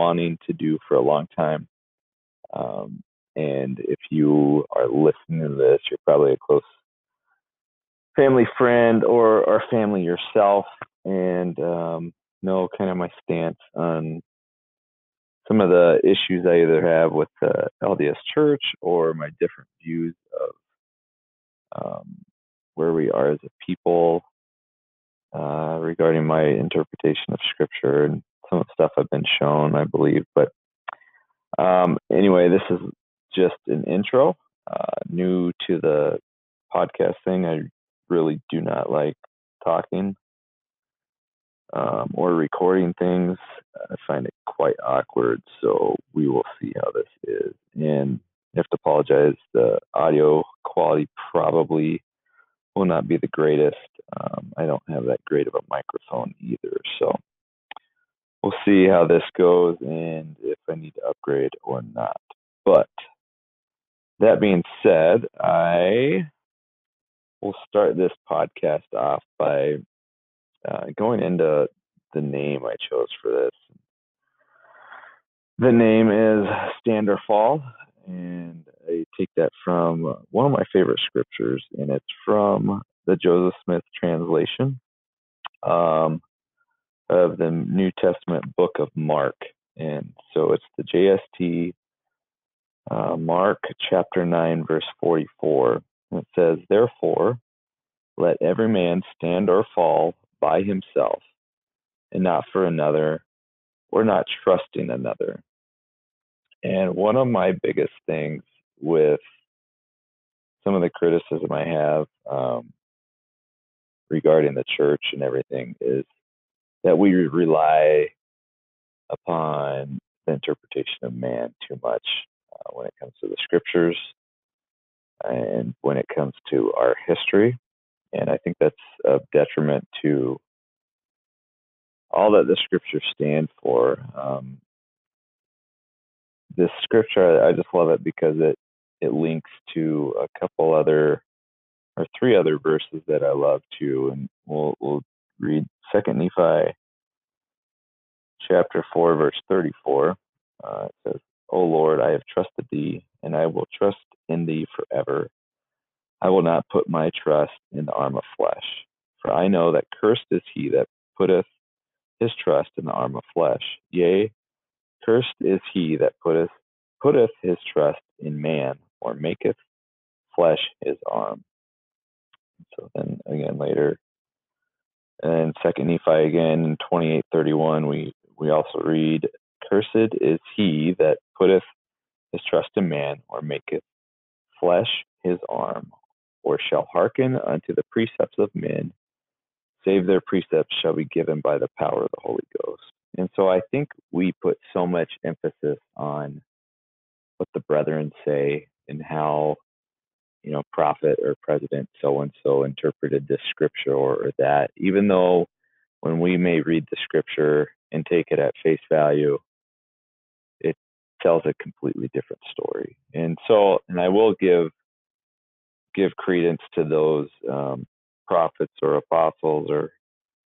wanting to do for a long time. Um, and if you are listening to this, you're probably a close family friend or, or family yourself and um, know kind of my stance on some of the issues I either have with the LDS Church or my different views of um, where we are as a people uh, regarding my interpretation of scripture and some of the stuff I've been shown, I believe. But um, anyway, this is just an intro. Uh, new to the podcast thing, I really do not like talking um, or recording things. I find it quite awkward, so we will see how this is. And I have to apologize. The audio quality probably will not be the greatest. Um, I don't have that great of a microphone either. So we'll see how this goes and if I need to upgrade or not. But that being said, I will start this podcast off by uh, going into the name I chose for this. The name is Stand or Fall, and I take that from one of my favorite scriptures, and it's from the Joseph Smith translation um, of the New Testament book of Mark. And so it's the JST, uh, Mark chapter 9, verse 44. And it says, Therefore, let every man stand or fall by himself, and not for another, or not trusting another. And one of my biggest things with some of the criticism I have um, regarding the church and everything is that we rely upon the interpretation of man too much uh, when it comes to the scriptures and when it comes to our history. And I think that's a detriment to all that the scriptures stand for. Um, this scripture, I just love it because it it links to a couple other or three other verses that I love too, and we'll we'll read Second Nephi chapter four, verse thirty-four. Uh, it says, "O Lord, I have trusted Thee, and I will trust in Thee forever. I will not put my trust in the arm of flesh, for I know that cursed is he that putteth his trust in the arm of flesh. Yea, cursed is he that putteth putteth his trust in man, or maketh flesh his arm." So then again later, and then Second Nephi again in twenty eight thirty one, we we also read, "Cursed is he that putteth his trust in man, or maketh flesh his arm, or shall hearken unto the precepts of men, save their precepts shall be given by the power of the Holy Ghost." And so I think we put so much emphasis on what the brethren say and how you know, prophet or president so and so interpreted this scripture or, or that, even though when we may read the scripture and take it at face value, it tells a completely different story. And so, and I will give give credence to those um, prophets or apostles or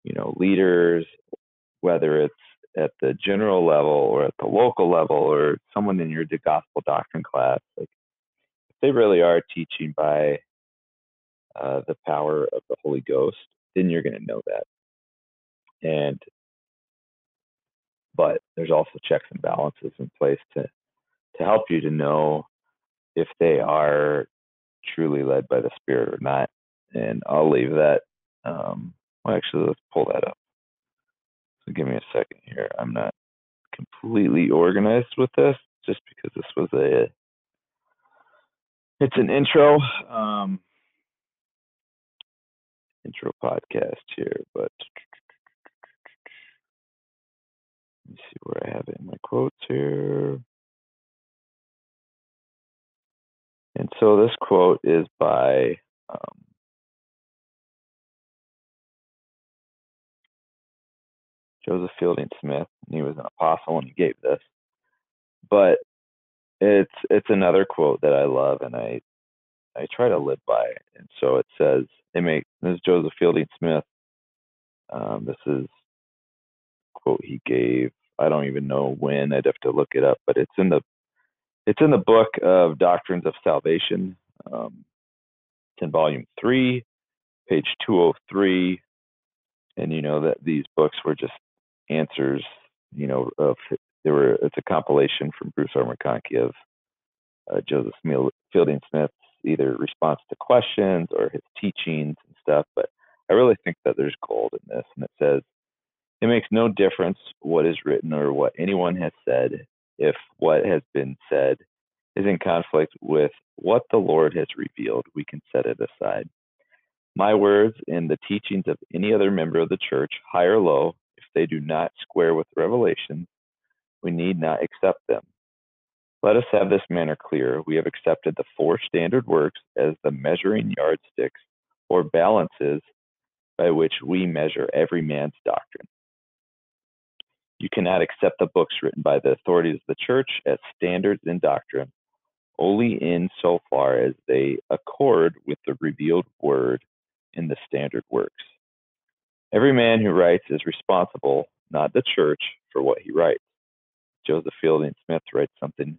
you know leaders, whether it's at the general level or at the local level or someone in your gospel doctrine class, like they really are teaching by uh, the power of the Holy Ghost, then you're going to know that. And but there's also checks and balances in place to to help you to know if they are truly led by the Spirit or not. And I'll leave that. Um, well, actually, let's pull that up. So give me a second here. I'm not completely organized with this, just because this was a it's an intro um, intro podcast here, but let me see where I have it in my quotes here. And so this quote is by um, Joseph Fielding Smith, and he was an apostle and he gave this. But it's it's another quote that I love, and I I try to live by it. And so it says they make this is Joseph Fielding Smith. Um, this is quote he gave. I don't even know when. I'd have to look it up, but it's in the it's in the book of Doctrines of Salvation. Um, it's in volume three, page two hundred three, and you know that these books were just answers. You know, of there were it's a compilation from Bruce R. McConkie of uh, Joseph Fielding Smith's either response to questions or his teachings and stuff. But I really think that there's gold in this, and it says it makes no difference what is written or what anyone has said if what has been said is in conflict with what the Lord has revealed. We can set it aside. My words and the teachings of any other member of the church, high or low, if they do not square with revelation, we need not accept them. Let us have this manner clear. We have accepted the four standard works as the measuring yardsticks or balances by which we measure every man's doctrine. You cannot accept the books written by the authorities of the church as standards in doctrine, only in so far as they accord with the revealed word in the standard works. Every man who writes is responsible, not the church, for what he writes. Joseph Fielding Smith writes something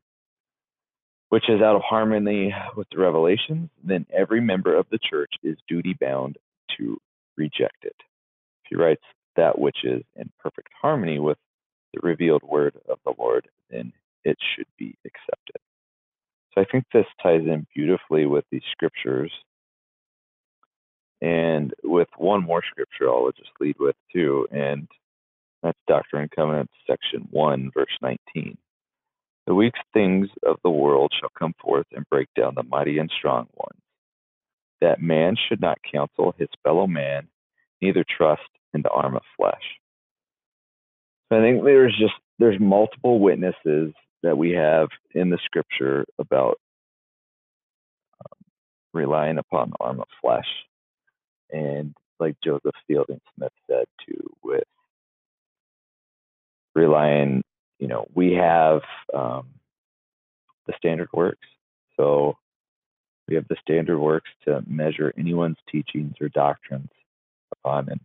which is out of harmony with the revelations, then every member of the church is duty bound to reject it. If he writes that which is in perfect harmony with the revealed word of the Lord, then it should be accepted. So I think this ties in beautifully with these scriptures. And with one more scripture, I'll just lead with too, and that's Doctrine and Covenants, section 1, verse 19. The weak things of the world shall come forth and break down the mighty and strong ones. That man should not counsel his fellow man, neither trust in the arm of flesh. So I think there's just there's multiple witnesses that we have in the scripture about um, relying upon the arm of flesh, and like Joseph Fielding Smith said too, with relying, you know, we have um, the standard works, so we have the standard works to measure anyone's teachings or doctrines upon, and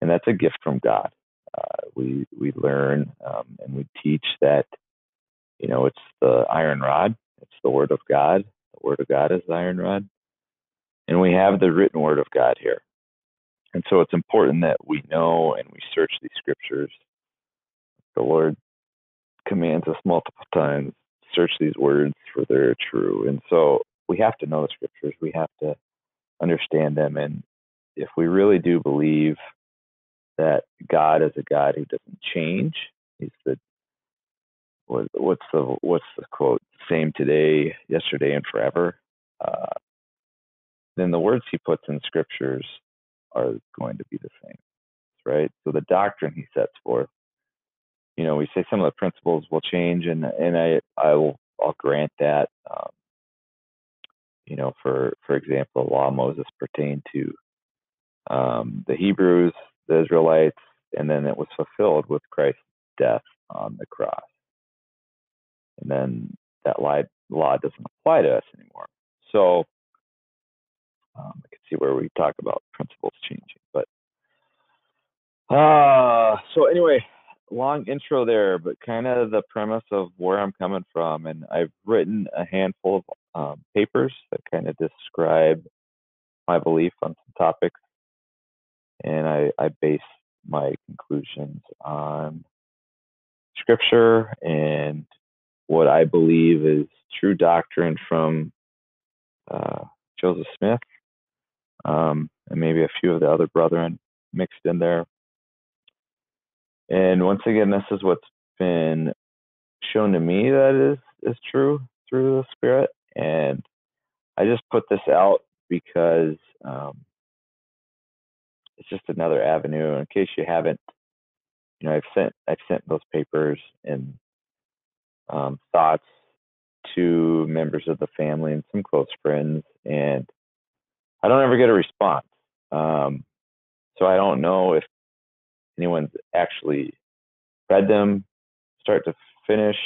and that's a gift from God uh, we we learn um, and we teach that you know it's the iron rod, it's the word of God. The word of God is the iron rod, and we have the written word of God here. And so it's important that we know and we search these scriptures. The Lord commands us multiple times search these words for they're true. And so we have to know the scriptures. We have to understand them. And if we really do believe that God is a God who doesn't change. He's the what, what's the what's the quote? Same today, yesterday, and forever. Uh, then the words he puts in scriptures are going to be the same, right? So the doctrine he sets forth, you know, we say some of the principles will change, and and I I will I'll grant that. Um, you know, for for example, the law of Moses pertained to um, the Hebrews, the Israelites, and then it was fulfilled with Christ's death on the cross. And then that law doesn't apply to us anymore. So um, I can see where we talk about principles changing. But uh, so anyway, long intro there, but kind of the premise of where I'm coming from. And I've written a handful of um, papers that kind of describe my belief on some topics and I, I base my conclusions on scripture and what I believe is true doctrine from uh, Joseph Smith um, and maybe a few of the other brethren mixed in there. And once again, this is what's been shown to me that is is true through the Spirit, and I just put this out because um, it's just another avenue. In case you haven't, you know, I've sent I've sent those papers and um, thoughts to members of the family and some close friends, and I don't ever get a response. Um, so I don't know if anyone's actually read them start to finish.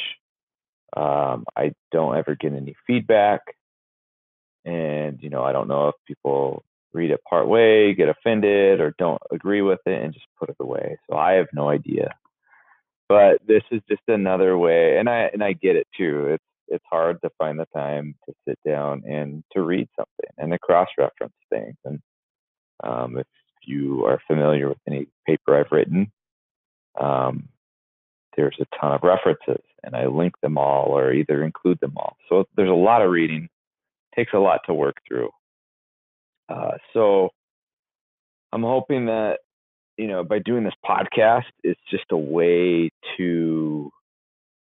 Um, I don't ever get any feedback. and you know I don't know if people read it part way, get offended, or don't agree with it, and just put it away. So I have no idea. But this is just another way, and I and I get it too. It's it's hard to find the time to sit down and to read something and to cross reference things. And um, if you are familiar with any paper I've written, um, there's a ton of references, and I link them all or either include them all. So there's a lot of reading, takes a lot to work through. Uh, so I'm hoping that you know by doing this podcast, it's just a way to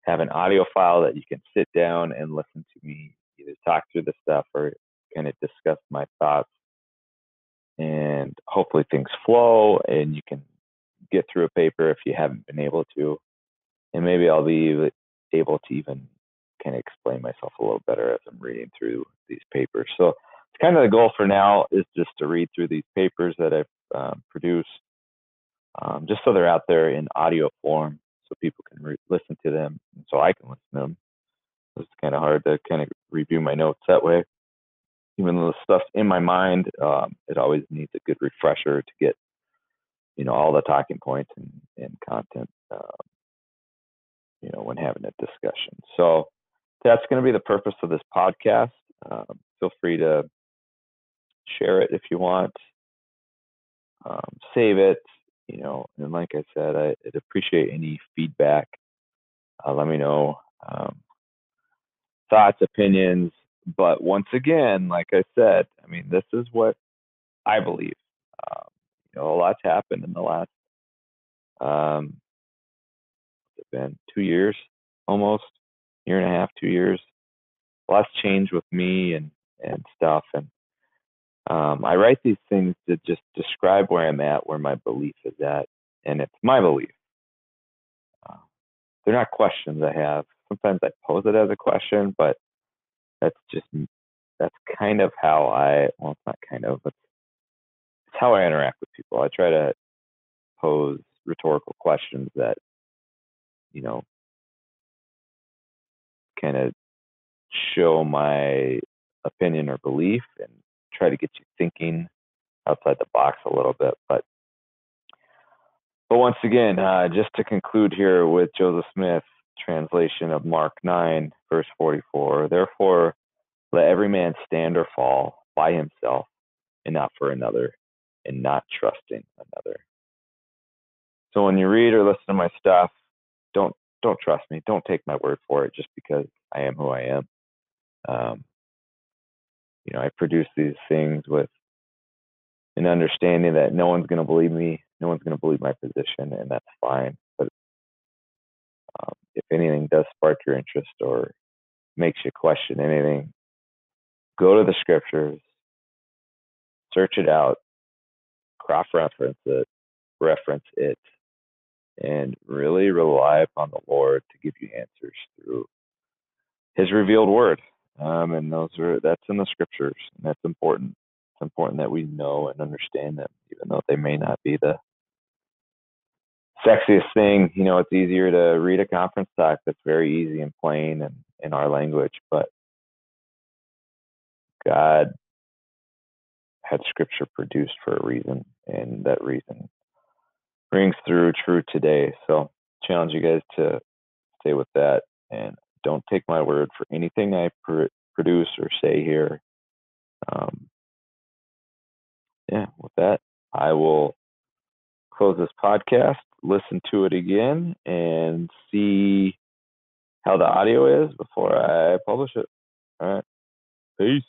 have an audio file that you can sit down and listen to me either talk through the stuff or kind of discuss my thoughts and hopefully things flow and you can get through a paper if you haven't been able to. And maybe i'll be able to even kind of explain myself a little better as i'm reading through these papers. So it's kind of the goal for now is just to read through these papers that i've um, produced um, just so they're out there in audio form so people can re- listen to them and so i can listen to them. It's kind of hard to kind of review my notes that way even though the stuff's in my mind, um, it always needs a good refresher to get, you know, all the talking points and, and content, uh, you know, when having a discussion. So that's going to be the purpose of this podcast. Um, feel free to share it if you want, um, save it, you know, and like I said, I, would appreciate any feedback. Uh, let me know um, thoughts, opinions, but once again, like I said, I mean, this is what I believe. Um, you know, a lot's happened in the last, um, it's been two years, almost year and a half, two years. A lot's changed with me and and stuff, and um, I write these things to just describe where I'm at, where my belief is at, and it's my belief. Uh, they're not questions I have. Sometimes I pose it as a question, but that's just that's kind of how I well it's not kind of but it's how I interact with people. I try to pose rhetorical questions that you know kind of show my opinion or belief and try to get you thinking outside the box a little bit but but once again uh, just to conclude here with joseph smith translation of Mark 9, verse 44. Therefore, let every man stand or fall by himself and not for another, and not trusting another. So when you read or listen to my stuff, don't don't trust me. Don't take my word for it just because I am who I am. Um, you know, I produce these things with an understanding that no one's going to believe me, no one's going to believe my position, and that's fine. If anything does spark your interest or makes you question anything, go to the scriptures, search it out, cross reference it, reference it, and really rely upon the Lord to give you answers through His revealed Word. Um, and those are that's in the scriptures, and that's important. It's important that we know and understand them, even though they may not be the sexiest thing. You know, it's easier to read a conference talk that's very easy and plain and in our language, but God had scripture produced for a reason, and that reason rings through true today. So, challenge you guys to stay with that and don't take my word for anything I pr- produce or say here. Um, yeah, with that, I will close this podcast, listen to it again, and see how the audio is before I publish it. All right. Peace.